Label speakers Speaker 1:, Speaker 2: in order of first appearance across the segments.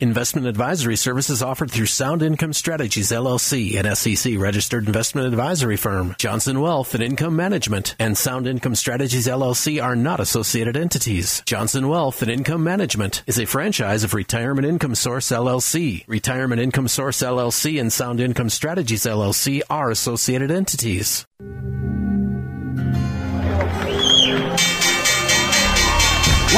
Speaker 1: Investment advisory services offered through Sound Income Strategies LLC, an SEC registered investment advisory firm. Johnson Wealth and Income Management and Sound Income Strategies LLC are not associated entities. Johnson Wealth and Income Management is a franchise of Retirement Income Source LLC. Retirement Income Source LLC and Sound Income Strategies LLC are associated entities.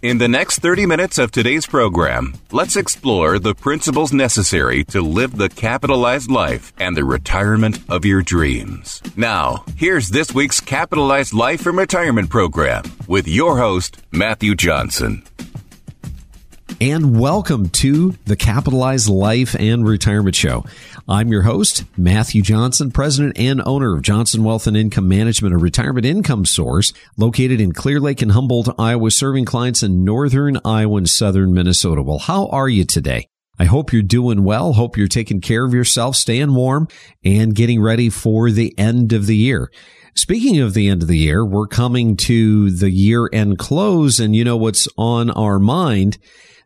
Speaker 2: In the next 30 minutes of today's program, let's explore the principles necessary to live the capitalized life and the retirement of your dreams. Now, here's this week's Capitalized Life and Retirement program with your host, Matthew Johnson
Speaker 3: and welcome to the Capitalized Life and Retirement Show. I'm your host, Matthew Johnson, president and owner of Johnson Wealth and Income Management, a retirement income source located in Clear Lake and Humboldt, Iowa, serving clients in northern Iowa and southern Minnesota. Well, how are you today? I hope you're doing well. Hope you're taking care of yourself, staying warm, and getting ready for the end of the year. Speaking of the end of the year, we're coming to the year end close, and you know what's on our mind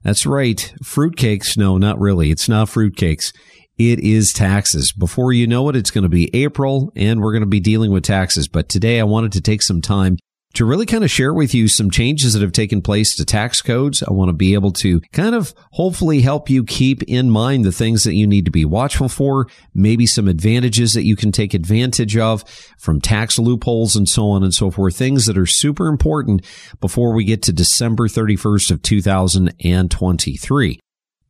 Speaker 3: that's right. Fruitcakes. No, not really. It's not fruitcakes. It is taxes. Before you know it, it's going to be April and we're going to be dealing with taxes. But today I wanted to take some time to really kind of share with you some changes that have taken place to tax codes. I want to be able to kind of hopefully help you keep in mind the things that you need to be watchful for, maybe some advantages that you can take advantage of from tax loopholes and so on and so forth, things that are super important before we get to December 31st of 2023.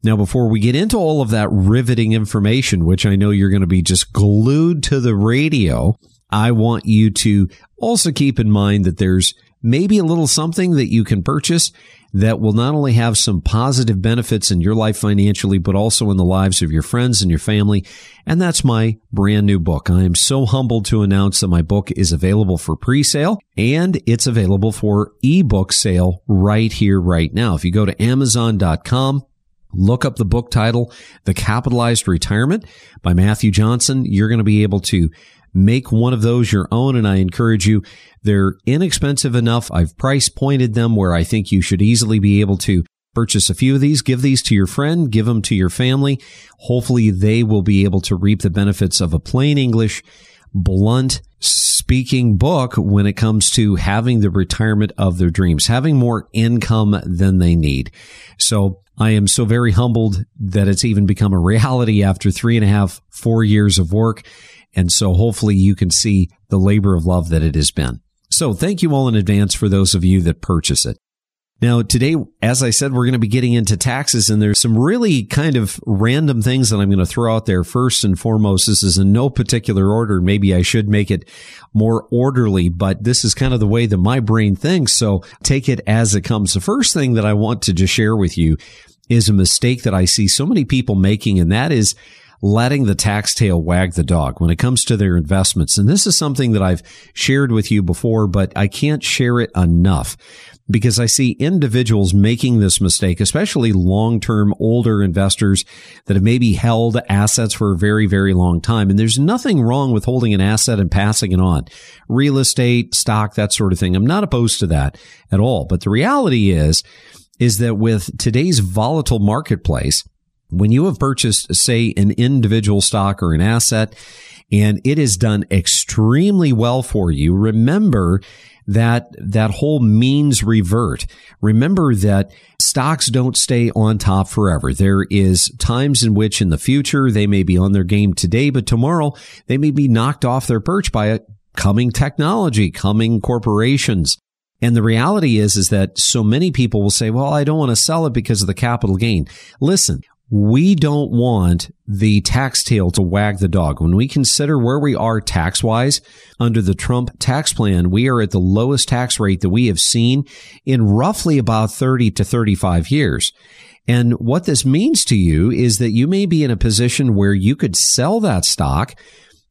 Speaker 3: Now, before we get into all of that riveting information, which I know you're going to be just glued to the radio, I want you to also keep in mind that there's maybe a little something that you can purchase that will not only have some positive benefits in your life financially, but also in the lives of your friends and your family. And that's my brand new book. I am so humbled to announce that my book is available for pre-sale and it's available for ebook sale right here, right now. If you go to amazon.com, Look up the book title, The Capitalized Retirement by Matthew Johnson. You're going to be able to make one of those your own. And I encourage you, they're inexpensive enough. I've price pointed them where I think you should easily be able to purchase a few of these, give these to your friend, give them to your family. Hopefully they will be able to reap the benefits of a plain English, blunt speaking book when it comes to having the retirement of their dreams, having more income than they need. So I am so very humbled that it's even become a reality after three and a half, four years of work. And so hopefully you can see the labor of love that it has been. So thank you all in advance for those of you that purchase it. Now, today, as I said, we're going to be getting into taxes and there's some really kind of random things that I'm going to throw out there. First and foremost, this is in no particular order. Maybe I should make it more orderly, but this is kind of the way that my brain thinks. So take it as it comes. The first thing that I want to just share with you is a mistake that I see so many people making, and that is letting the tax tail wag the dog when it comes to their investments. And this is something that I've shared with you before, but I can't share it enough because I see individuals making this mistake, especially long-term older investors that have maybe held assets for a very, very long time. And there's nothing wrong with holding an asset and passing it on. Real estate, stock, that sort of thing. I'm not opposed to that at all. But the reality is, is that with today's volatile marketplace, when you have purchased, say, an individual stock or an asset, and it has done extremely well for you, remember that that whole means revert. Remember that stocks don't stay on top forever. There is times in which in the future they may be on their game today, but tomorrow they may be knocked off their perch by a coming technology, coming corporations. And the reality is, is that so many people will say, well, I don't want to sell it because of the capital gain. Listen, we don't want the tax tail to wag the dog. When we consider where we are tax wise under the Trump tax plan, we are at the lowest tax rate that we have seen in roughly about 30 to 35 years. And what this means to you is that you may be in a position where you could sell that stock,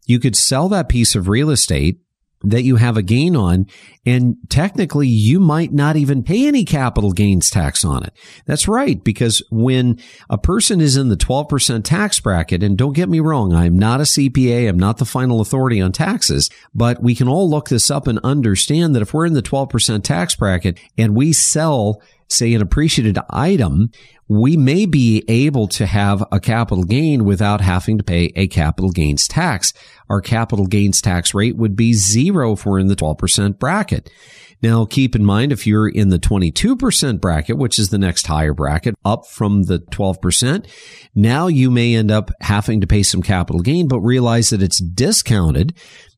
Speaker 3: you could sell that piece of real estate that you have a gain on. And technically, you might not even pay any capital gains tax on it. That's right. Because when a person is in the 12% tax bracket, and don't get me wrong, I'm not a CPA. I'm not the final authority on taxes, but we can all look this up and understand that if we're in the 12% tax bracket and we sell say an appreciated item, we may be able to have a capital gain without having to pay a capital gains tax. Our capital gains tax rate would be zero if we're in the 12% bracket. Now, keep in mind, if you're in the 22% bracket, which is the next higher bracket up from the 12%, now you may end up having to pay some capital gain, but realize that it's discounted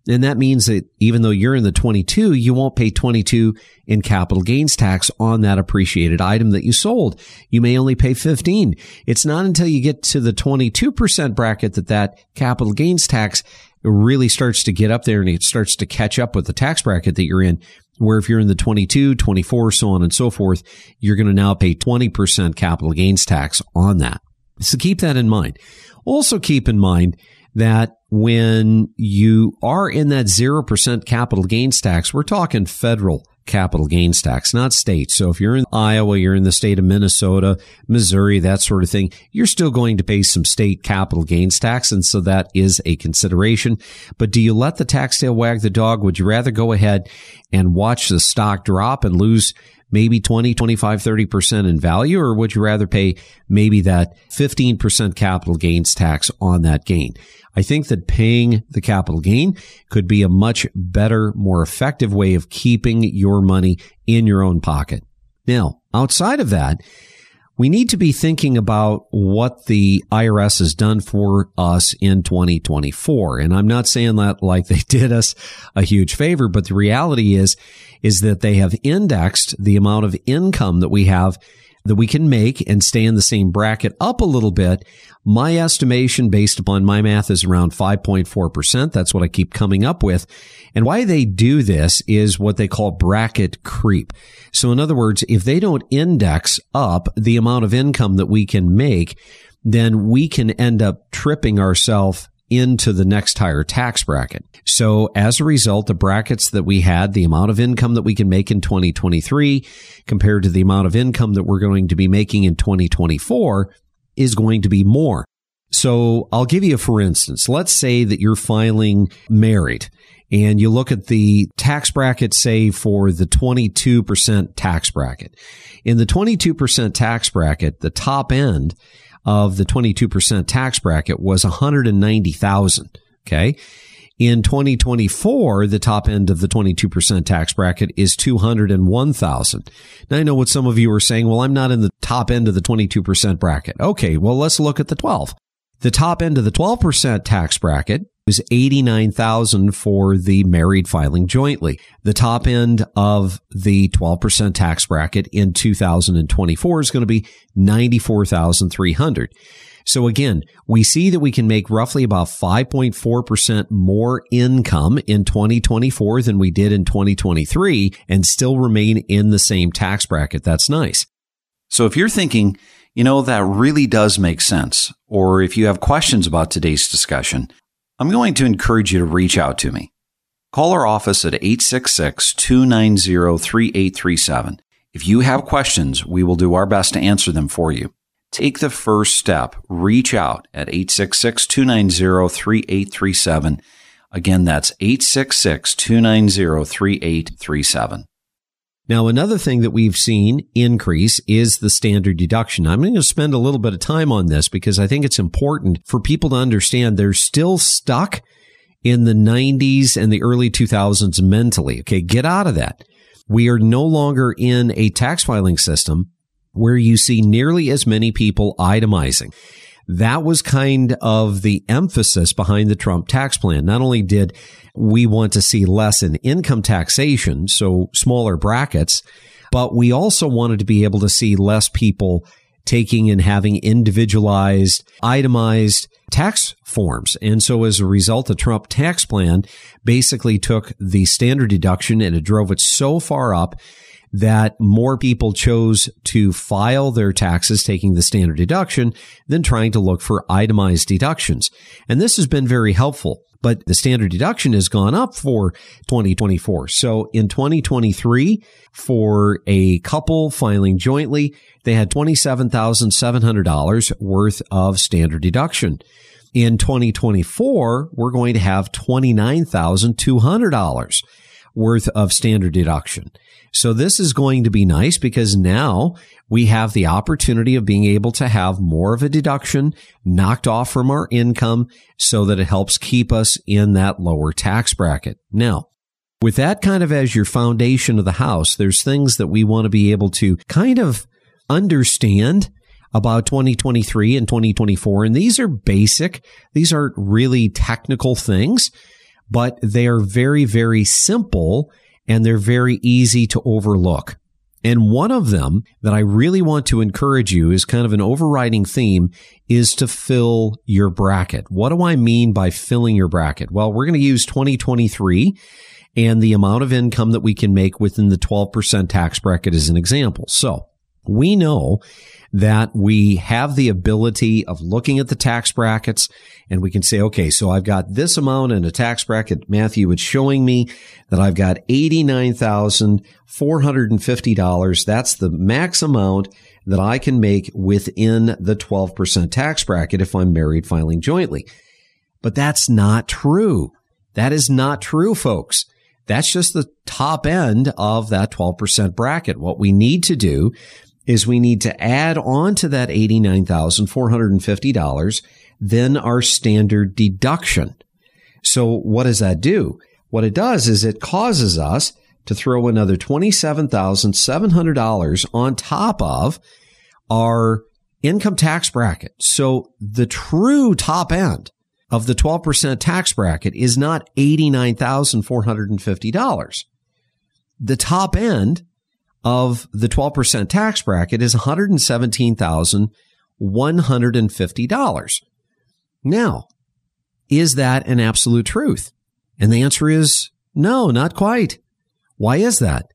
Speaker 3: and that means that even though you're in the 22, you won't pay 22 in capital gains tax on that appreciated item that you sold. You may only pay 15. It's not until you get to the 22% bracket that that capital gains tax really starts to get up there and it starts to catch up with the tax bracket that you're in. Where if you're in the 22, 24, so on and so forth, you're going to now pay 20% capital gains tax on that. So keep that in mind. Also keep in mind that when you are in that 0% capital gains tax, we're talking federal capital gains tax, not state. So if you're in Iowa, you're in the state of Minnesota, Missouri, that sort of thing, you're still going to pay some state capital gains tax. And so that is a consideration. But do you let the tax tail wag the dog? Would you rather go ahead and watch the stock drop and lose maybe 20, 25, 30% in value? Or would you rather pay maybe that 15% capital gains tax on that gain? I think that paying the capital gain could be a much better, more effective way of keeping your money in your own pocket. Now, outside of that, we need to be thinking about what the IRS has done for us in 2024. And I'm not saying that like they did us a huge favor, but the reality is, is that they have indexed the amount of income that we have that we can make and stay in the same bracket up a little bit. My estimation based upon my math is around 5.4%. That's what I keep coming up with. And why they do this is what they call bracket creep. So in other words, if they don't index up the amount of income that we can make, then we can end up tripping ourselves into the next higher tax bracket. So as a result, the brackets that we had, the amount of income that we can make in 2023 compared to the amount of income that we're going to be making in 2024 is going to be more. So I'll give you for instance. Let's say that you're filing married and you look at the tax bracket, say for the 22% tax bracket. In the 22% tax bracket, the top end of the 22% tax bracket was 190,000. Okay. In 2024, the top end of the 22% tax bracket is 201,000. Now I know what some of you are saying. Well, I'm not in the top end of the 22% bracket. Okay. Well, let's look at the 12. The top end of the 12% tax bracket was 89,000 for the married filing jointly. The top end of the 12% tax bracket in 2024 is going to be 94,300. So again, we see that we can make roughly about 5.4% more income in 2024 than we did in 2023 and still remain in the same tax bracket. That's nice.
Speaker 4: So if you're thinking, you know, that really does make sense, or if you have questions about today's discussion, I'm going to encourage you to reach out to me. Call our office at 866 290 3837. If you have questions, we will do our best to answer them for you. Take the first step. Reach out at 866 290 3837. Again, that's 866 290 3837.
Speaker 3: Now, another thing that we've seen increase is the standard deduction. I'm going to spend a little bit of time on this because I think it's important for people to understand they're still stuck in the 90s and the early 2000s mentally. Okay, get out of that. We are no longer in a tax filing system where you see nearly as many people itemizing. That was kind of the emphasis behind the Trump tax plan. Not only did we want to see less in income taxation, so smaller brackets, but we also wanted to be able to see less people taking and having individualized, itemized tax forms. And so as a result, the Trump tax plan basically took the standard deduction and it drove it so far up that more people chose to file their taxes taking the standard deduction than trying to look for itemized deductions. And this has been very helpful. But the standard deduction has gone up for 2024. So in 2023, for a couple filing jointly, they had $27,700 worth of standard deduction. In 2024, we're going to have $29,200 worth of standard deduction. So this is going to be nice because now we have the opportunity of being able to have more of a deduction knocked off from our income so that it helps keep us in that lower tax bracket. Now, with that kind of as your foundation of the house, there's things that we want to be able to kind of understand about 2023 and 2024. And these are basic. These aren't really technical things, but they are very, very simple and they're very easy to overlook. And one of them that I really want to encourage you is kind of an overriding theme is to fill your bracket. What do I mean by filling your bracket? Well, we're going to use 2023 and the amount of income that we can make within the 12% tax bracket as an example. So we know that we have the ability of looking at the tax brackets and we can say, okay, so I've got this amount in a tax bracket. Matthew, it's showing me that I've got $89,450. That's the max amount that I can make within the 12% tax bracket if I'm married filing jointly. But that's not true. That is not true, folks. That's just the top end of that 12% bracket. What we need to do is we need to add on to that $89,450 then our standard deduction. So what does that do? What it does is it causes us to throw another $27,700 on top of our income tax bracket. So the true top end of the 12% tax bracket is not $89,450. The top end of the 12% tax bracket is $117,150. Now, is that an absolute truth? And the answer is no, not quite. Why is that?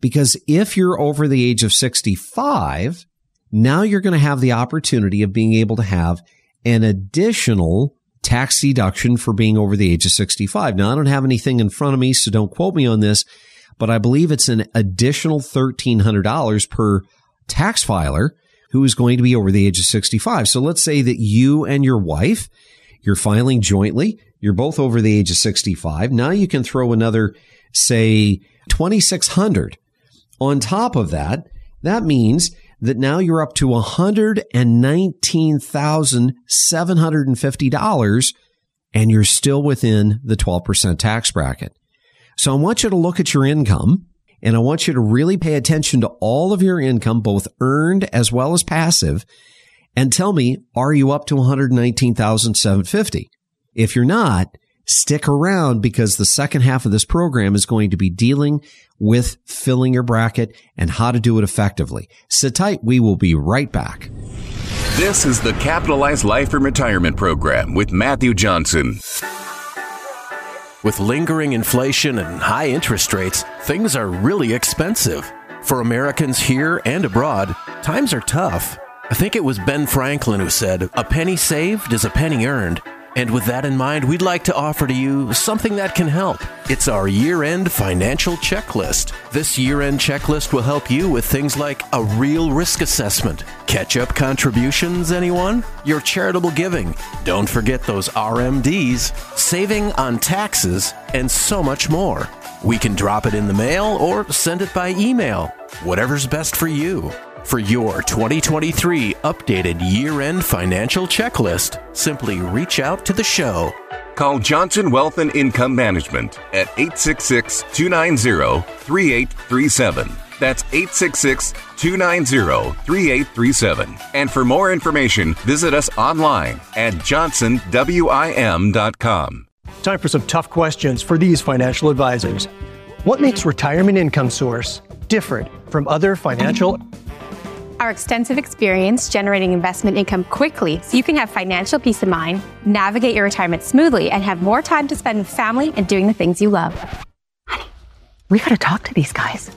Speaker 3: Because if you're over the age of 65, now you're going to have the opportunity of being able to have an additional tax deduction for being over the age of 65. Now, I don't have anything in front of me, so don't quote me on this, but I believe it's an additional $1,300 per tax filer who is going to be over the age of 65. So let's say that you and your wife, you're filing jointly, you're both over the age of 65. Now you can throw another, say, 2600 on top of that. That means that now you're up to $119,750 and you're still within the 12% tax bracket. So I want you to look at your income and I want you to really pay attention to all of your income, both earned as well as passive, and tell me, are you up to 119,750? If you're not, stick around because the second half of this program is going to be dealing with filling your bracket and how to do it effectively. Sit tight. We will be right back.
Speaker 2: This is the Capitalized Life and Retirement Program with Matthew Johnson.
Speaker 1: With lingering inflation and high interest rates, things are really expensive. For Americans here and abroad, times are tough. I think it was Ben Franklin who said, A penny saved is a penny earned. And with that in mind, we'd like to offer to you something that can help. It's our year end financial checklist. This year end checklist will help you with things like a real risk assessment, catch up contributions, anyone? Your charitable giving. Don't forget those RMDs, saving on taxes, and so much more. We can drop it in the mail or send it by email. Whatever's best for you. For your 2023 updated year end financial checklist, simply reach out to the show.
Speaker 2: Call Johnson Wealth and Income Management at 866 290 3837. That's 866 290 3837. And for more information, visit us online at johnsonwim.com.
Speaker 5: Time for some tough questions for these financial advisors. What makes Retirement Income Source different from other financial
Speaker 6: our extensive experience generating investment income quickly so you can have financial peace of mind, navigate your retirement smoothly, and have more time to spend with family and doing the things you love. Honey, we gotta talk to these guys.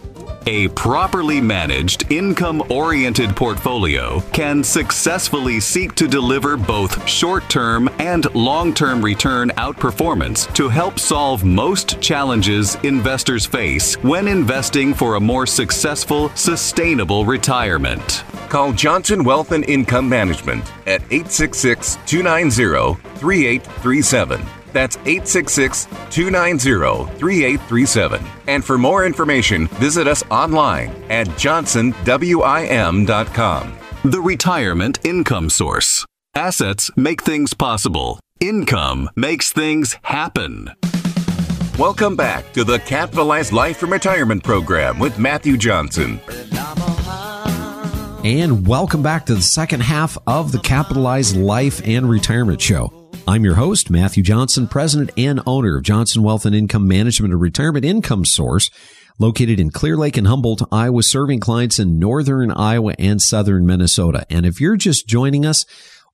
Speaker 2: A properly managed, income oriented portfolio can successfully seek to deliver both short term and long term return outperformance to help solve most challenges investors face when investing for a more successful, sustainable retirement. Call Johnson Wealth and Income Management at 866 290 3837. That's 866 290 3837. And for more information, visit us online at johnsonwim.com. The Retirement Income Source. Assets make things possible, income makes things happen. Welcome back to the Capitalized Life and Retirement Program with Matthew Johnson.
Speaker 3: And welcome back to the second half of the Capitalized Life and Retirement Show. I'm your host, Matthew Johnson, president and owner of Johnson Wealth and Income Management, a retirement income source located in Clear Lake and Humboldt, Iowa, serving clients in northern Iowa and southern Minnesota. And if you're just joining us,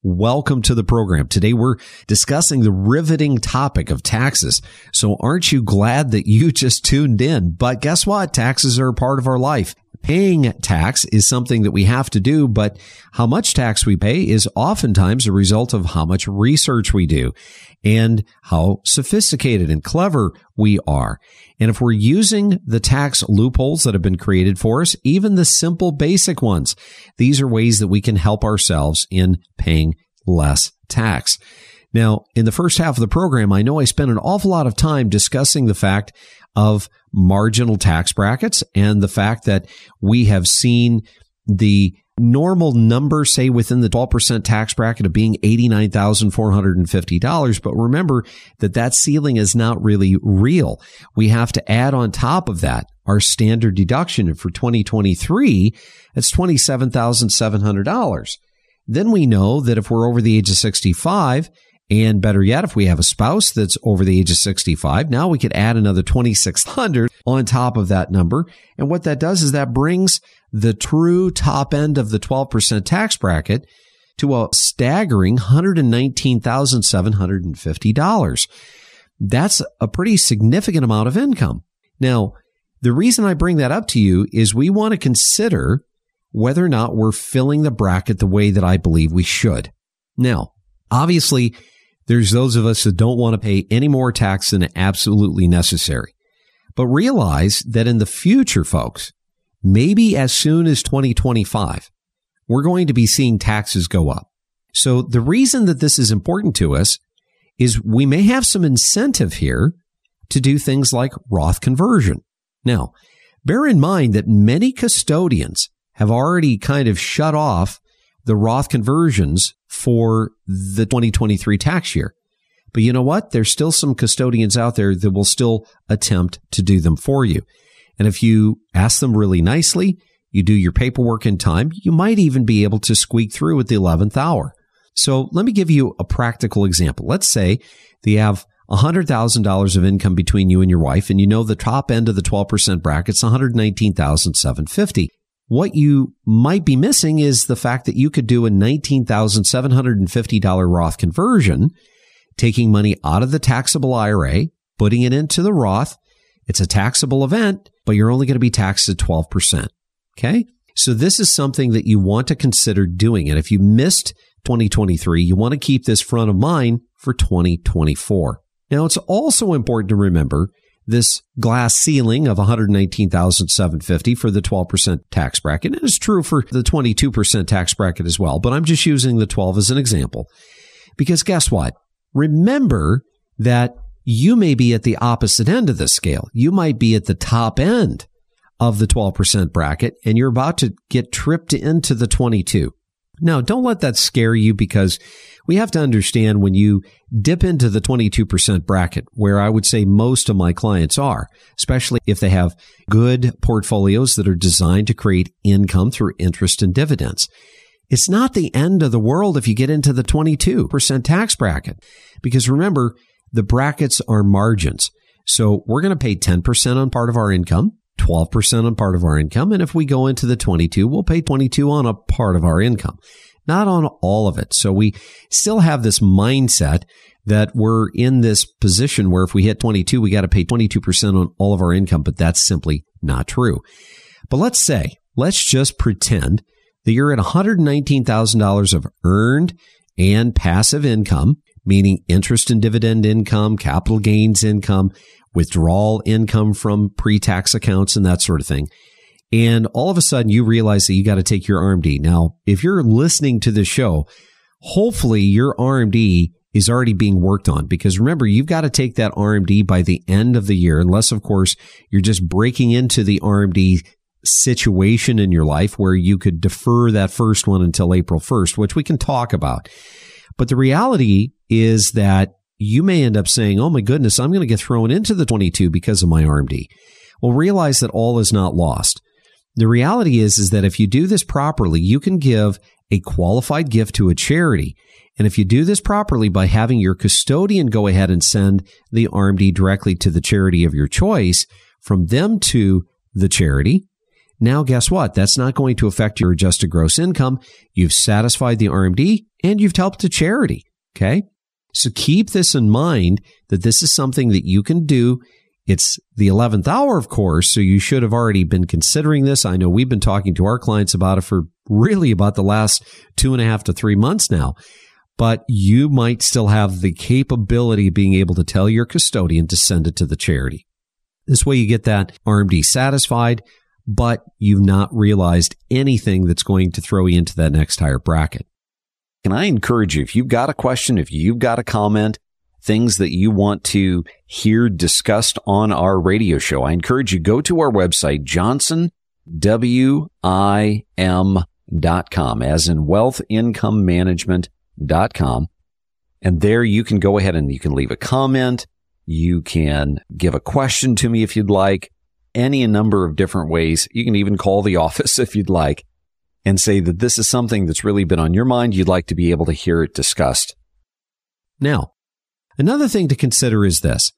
Speaker 3: welcome to the program. Today we're discussing the riveting topic of taxes. So aren't you glad that you just tuned in? But guess what? Taxes are a part of our life. Paying tax is something that we have to do, but how much tax we pay is oftentimes a result of how much research we do and how sophisticated and clever we are. And if we're using the tax loopholes that have been created for us, even the simple basic ones, these are ways that we can help ourselves in paying less tax. Now, in the first half of the program, I know I spent an awful lot of time discussing the fact of marginal tax brackets and the fact that we have seen the normal number, say within the 12% tax bracket of being $89,450. But remember that that ceiling is not really real. We have to add on top of that our standard deduction. For 2023, it's $27,700. Then we know that if we're over the age of 65 and better yet, if we have a spouse that's over the age of 65, now we could add another 2600 on top of that number. And what that does is that brings the true top end of the 12% tax bracket to a staggering $119,750. That's a pretty significant amount of income. Now, the reason I bring that up to you is we want to consider whether or not we're filling the bracket the way that I believe we should. Now, obviously, there's those of us that don't want to pay any more tax than absolutely necessary. But realize that in the future, folks, maybe as soon as 2025, we're going to be seeing taxes go up. So the reason that this is important to us is we may have some incentive here to do things like Roth conversion. Now, bear in mind that many custodians have already kind of shut off the Roth conversions for the 2023 tax year. But you know what? There's still some custodians out there that will still attempt to do them for you. And if you ask them really nicely, you do your paperwork in time, you might even be able to squeak through at the 11th hour. So let me give you a practical example. Let's say you have $100,000 of income between you and your wife, and you know the top end of the 12% bracket is 119,750. What you might be missing is the fact that you could do a $19,750 Roth conversion, taking money out of the taxable IRA, putting it into the Roth. It's a taxable event, but you're only going to be taxed at 12%. Okay. So this is something that you want to consider doing. And if you missed 2023, you want to keep this front of mind for 2024. Now, it's also important to remember this glass ceiling of 119,750 for the 12% tax bracket. It is true for the 22% tax bracket as well, but I'm just using the 12 as an example. Because guess what? Remember that you may be at the opposite end of the scale. You might be at the top end of the 12% bracket and you're about to get tripped into the 22. Now, don't let that scare you because we have to understand when you dip into the 22% bracket, where I would say most of my clients are, especially if they have good portfolios that are designed to create income through interest and dividends. It's not the end of the world if you get into the 22% tax bracket. Because remember, the brackets are margins. So we're going to pay 10% on part of our income, 12% on part of our income. And if we go into the 22, we'll pay 22 on a part of our income, not on all of it. So we still have this mindset that we're in this position where if we hit 22, we got to pay 22% on all of our income, but that's simply not true. But let's say, let's just pretend that you're at $119,000 of earned and passive income, meaning interest and dividend income, capital gains income, withdrawal income from pre-tax accounts and that sort of thing. And all of a sudden you realize that you got to take your RMD. Now, if you're listening to this show, hopefully your RMD is already being worked on because remember, you've got to take that RMD by the end of the year, unless of course you're just breaking into the RMD situation in your life where you could defer that first one until April 1st, which we can talk about. But the reality is that you may end up saying, Oh my goodness, I'm going to get thrown into the 22 because of my RMD. Well, realize that all is not lost. The reality is, is that if you do this properly, you can give a qualified gift to a charity. And if you do this properly by having your custodian go ahead and send the RMD directly to the charity of your choice, from them to the charity, now guess what? That's not going to affect your adjusted gross income. You've satisfied the RMD and you've helped a charity. Okay. So keep this in mind that this is something that you can do. It's the 11th hour, of course, so you should have already been considering this. I know we've been talking to our clients about it for really about the last two and a half to three months now, but you might still have the capability of being able to tell your custodian to send it to the charity. This way you get that RMD satisfied, but you've not realized anything that's going to throw you into that next higher bracket. Can I encourage you, if you've got a question, if you've got a comment, things that you want to hear discussed on our radio show, I encourage you go to our website, johnsonwim.com, as in wealthincomemanagement.com. And there you can go ahead and you can leave a comment. You can give a question to me if you'd like, any number of different ways. You can even call the office if you'd like and say that this is something that's really been on your mind. You'd like to be able to hear it discussed. Now, another thing to consider is this.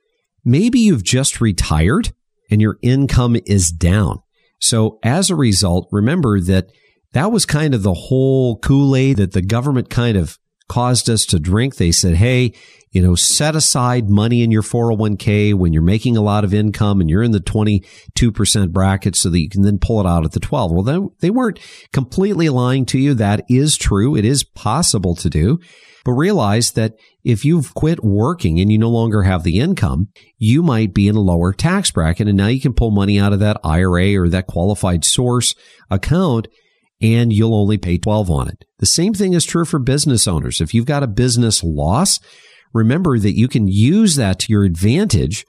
Speaker 3: Maybe you've just retired and your income is down. So as a result, remember that that was kind of the whole Kool-Aid that the government kind of caused us to drink. They said, Hey, you know, set aside money in your 401k when you're making a lot of income and you're in the 22% bracket so that you can then pull it out at the 12. Well, they, they weren't completely lying to you. That is true. It is possible to do. But realize that if you've quit working and you no longer have the income, you might be in a lower tax bracket. And now you can pull money out of that IRA or that qualified source account and you'll only pay 12 on it. The same thing is true for business owners. If you've got a business loss, remember that you can use that to your advantage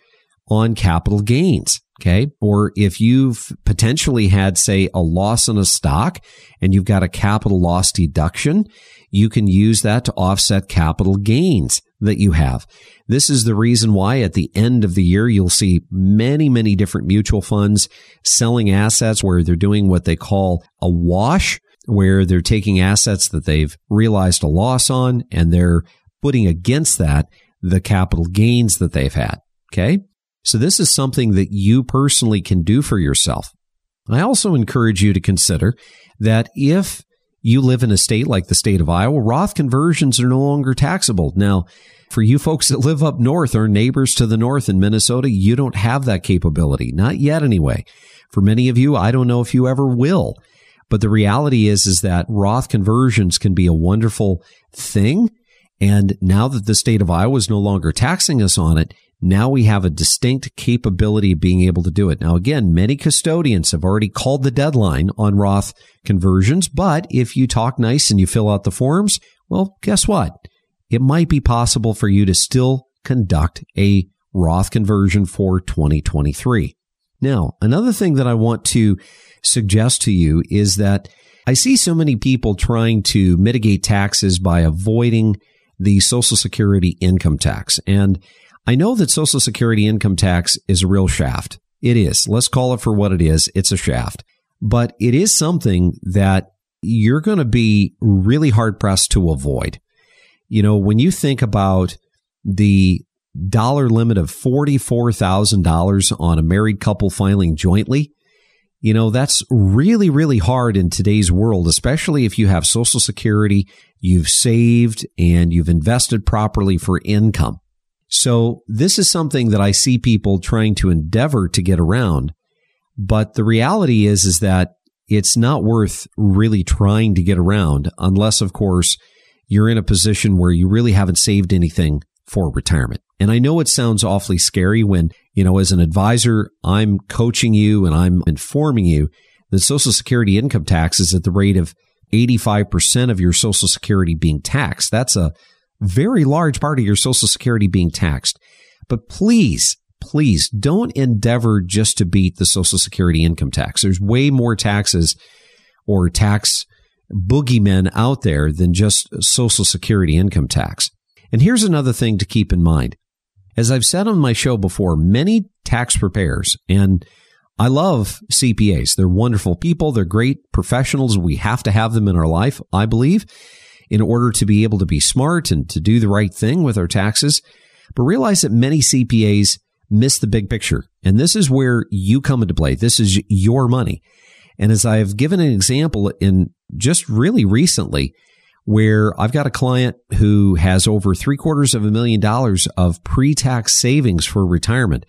Speaker 3: on capital gains. Okay. Or if you've potentially had, say, a loss in a stock and you've got a capital loss deduction, you can use that to offset capital gains that you have. This is the reason why at the end of the year, you'll see many, many different mutual funds selling assets where they're doing what they call a wash, where they're taking assets that they've realized a loss on and they're putting against that the capital gains that they've had. Okay. So this is something that you personally can do for yourself. I also encourage you to consider that if you live in a state like the state of Iowa, Roth conversions are no longer taxable. Now, for you folks that live up north or neighbors to the north in Minnesota, you don't have that capability. Not yet anyway. For many of you, I don't know if you ever will. But the reality is, is that Roth conversions can be a wonderful thing and now that the state of Iowa is no longer taxing us on it, now we have a distinct capability of being able to do it. Now, again, many custodians have already called the deadline on Roth conversions, but if you talk nice and you fill out the forms, well, guess what? It might be possible for you to still conduct a Roth conversion for 2023. Now, another thing that I want to suggest to you is that I see so many people trying to mitigate taxes by avoiding the Social Security income tax. And I know that Social Security income tax is a real shaft. It is. Let's call it for what it is. It's a shaft. But it is something that you're going to be really hard pressed to avoid. You know, when you think about the dollar limit of $44,000 on a married couple filing jointly, you know, that's really, really hard in today's world, especially if you have Social Security, you've saved, and you've invested properly for income. So this is something that I see people trying to endeavor to get around. But the reality is, is that it's not worth really trying to get around unless, of course, you're in a position where you really haven't saved anything for retirement. And I know it sounds awfully scary when, you know, as an advisor, I'm coaching you and I'm informing you that Social Security income tax is at the rate of 85% of your Social Security being taxed. That's a very large part of your Social Security being taxed. But please, please don't endeavor just to beat the Social Security income tax. There's way more taxes or tax boogeymen out there than just Social Security income tax. And here's another thing to keep in mind. As I've said on my show before, many tax preparers, and I love CPAs. They're wonderful people. They're great professionals. We have to have them in our life, I believe, in order to be able to be smart and to do the right thing with our taxes. But realize that many CPAs miss the big picture. And this is where you come into play. This is your money. And as I've given an example in just really recently, where I've got a client who has over three quarters of a million dollars of pre tax savings for retirement.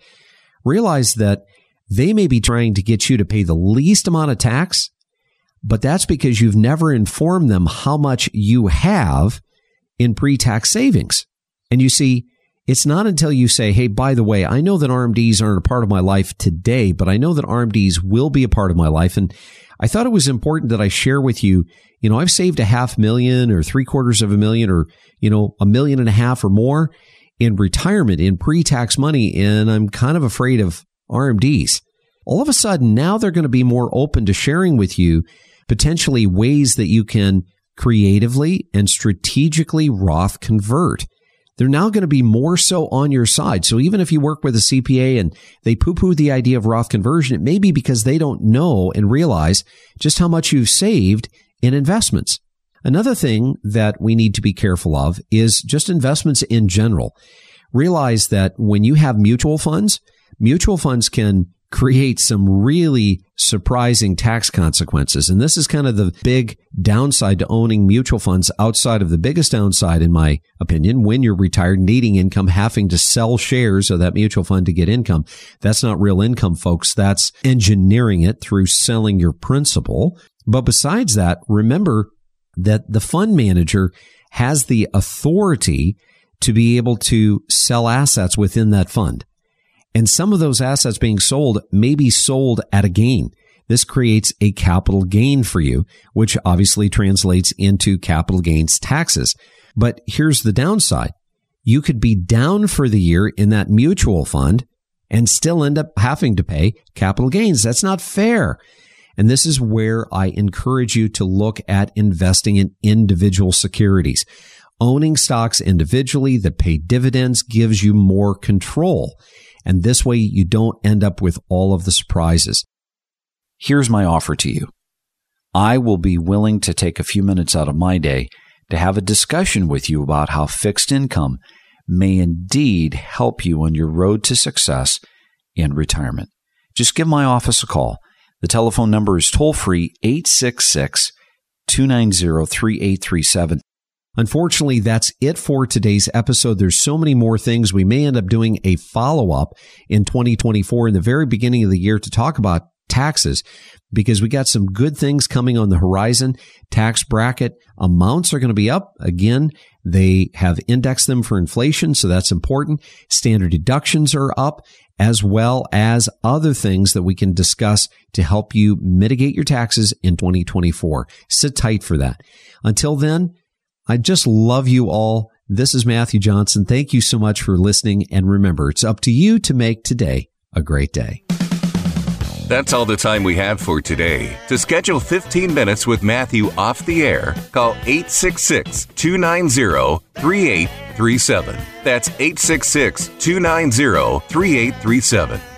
Speaker 3: Realize that they may be trying to get you to pay the least amount of tax, but that's because you've never informed them how much you have in pre tax savings. And you see, it's not until you say, Hey, by the way, I know that RMDs aren't a part of my life today, but I know that RMDs will be a part of my life. And I thought it was important that I share with you, you know, I've saved a half million or three quarters of a million or, you know, a million and a half or more in retirement in pre-tax money. And I'm kind of afraid of RMDs. All of a sudden, now they're going to be more open to sharing with you potentially ways that you can creatively and strategically Roth convert they're now going to be more so on your side. So even if you work with a CPA and they poo poo the idea of Roth conversion, it may be because they don't know and realize just how much you've saved in investments. Another thing that we need to be careful of is just investments in general. Realize that when you have mutual funds, mutual funds can create some really surprising tax consequences. And this is kind of the big downside to owning mutual funds outside of the biggest downside, in my opinion, when you're retired, needing income, having to sell shares of that mutual fund to get income. That's not real income, folks. That's engineering it through selling your principal. But besides that, remember that the fund manager has the authority to be able to sell assets within that fund. And some of those assets being sold may be sold at a gain. This creates a capital gain for you, which obviously translates into capital gains taxes. But here's the downside. You could be down for the year in that mutual fund and still end up having to pay capital gains. That's not fair. And this is where I encourage you to look at investing in individual securities. Owning stocks individually that pay dividends gives you more control. And this way you don't end up with all of the surprises.
Speaker 4: Here's my offer to you. I will be willing to take a few minutes out of my day to have a discussion with you about how fixed income may indeed help you on your road to success in retirement. Just give my office a call. The telephone number is toll free 866 290 3837.
Speaker 3: Unfortunately, that's it for today's episode. There's so many more things. We may end up doing a follow up in 2024 in the very beginning of the year to talk about taxes because we got some good things coming on the horizon. Tax bracket amounts are going to be up. Again, they have indexed them for inflation, so that's important. Standard deductions are up as well as other things that we can discuss to help you mitigate your taxes in 2024. Sit tight for that. Until then, I just love you all. This is Matthew Johnson. Thank you so much for listening. And remember, it's up to you to make today a great day.
Speaker 2: That's all the time we have for today. To schedule 15 minutes with Matthew off the air, call 866 290 3837. That's 866 290 3837.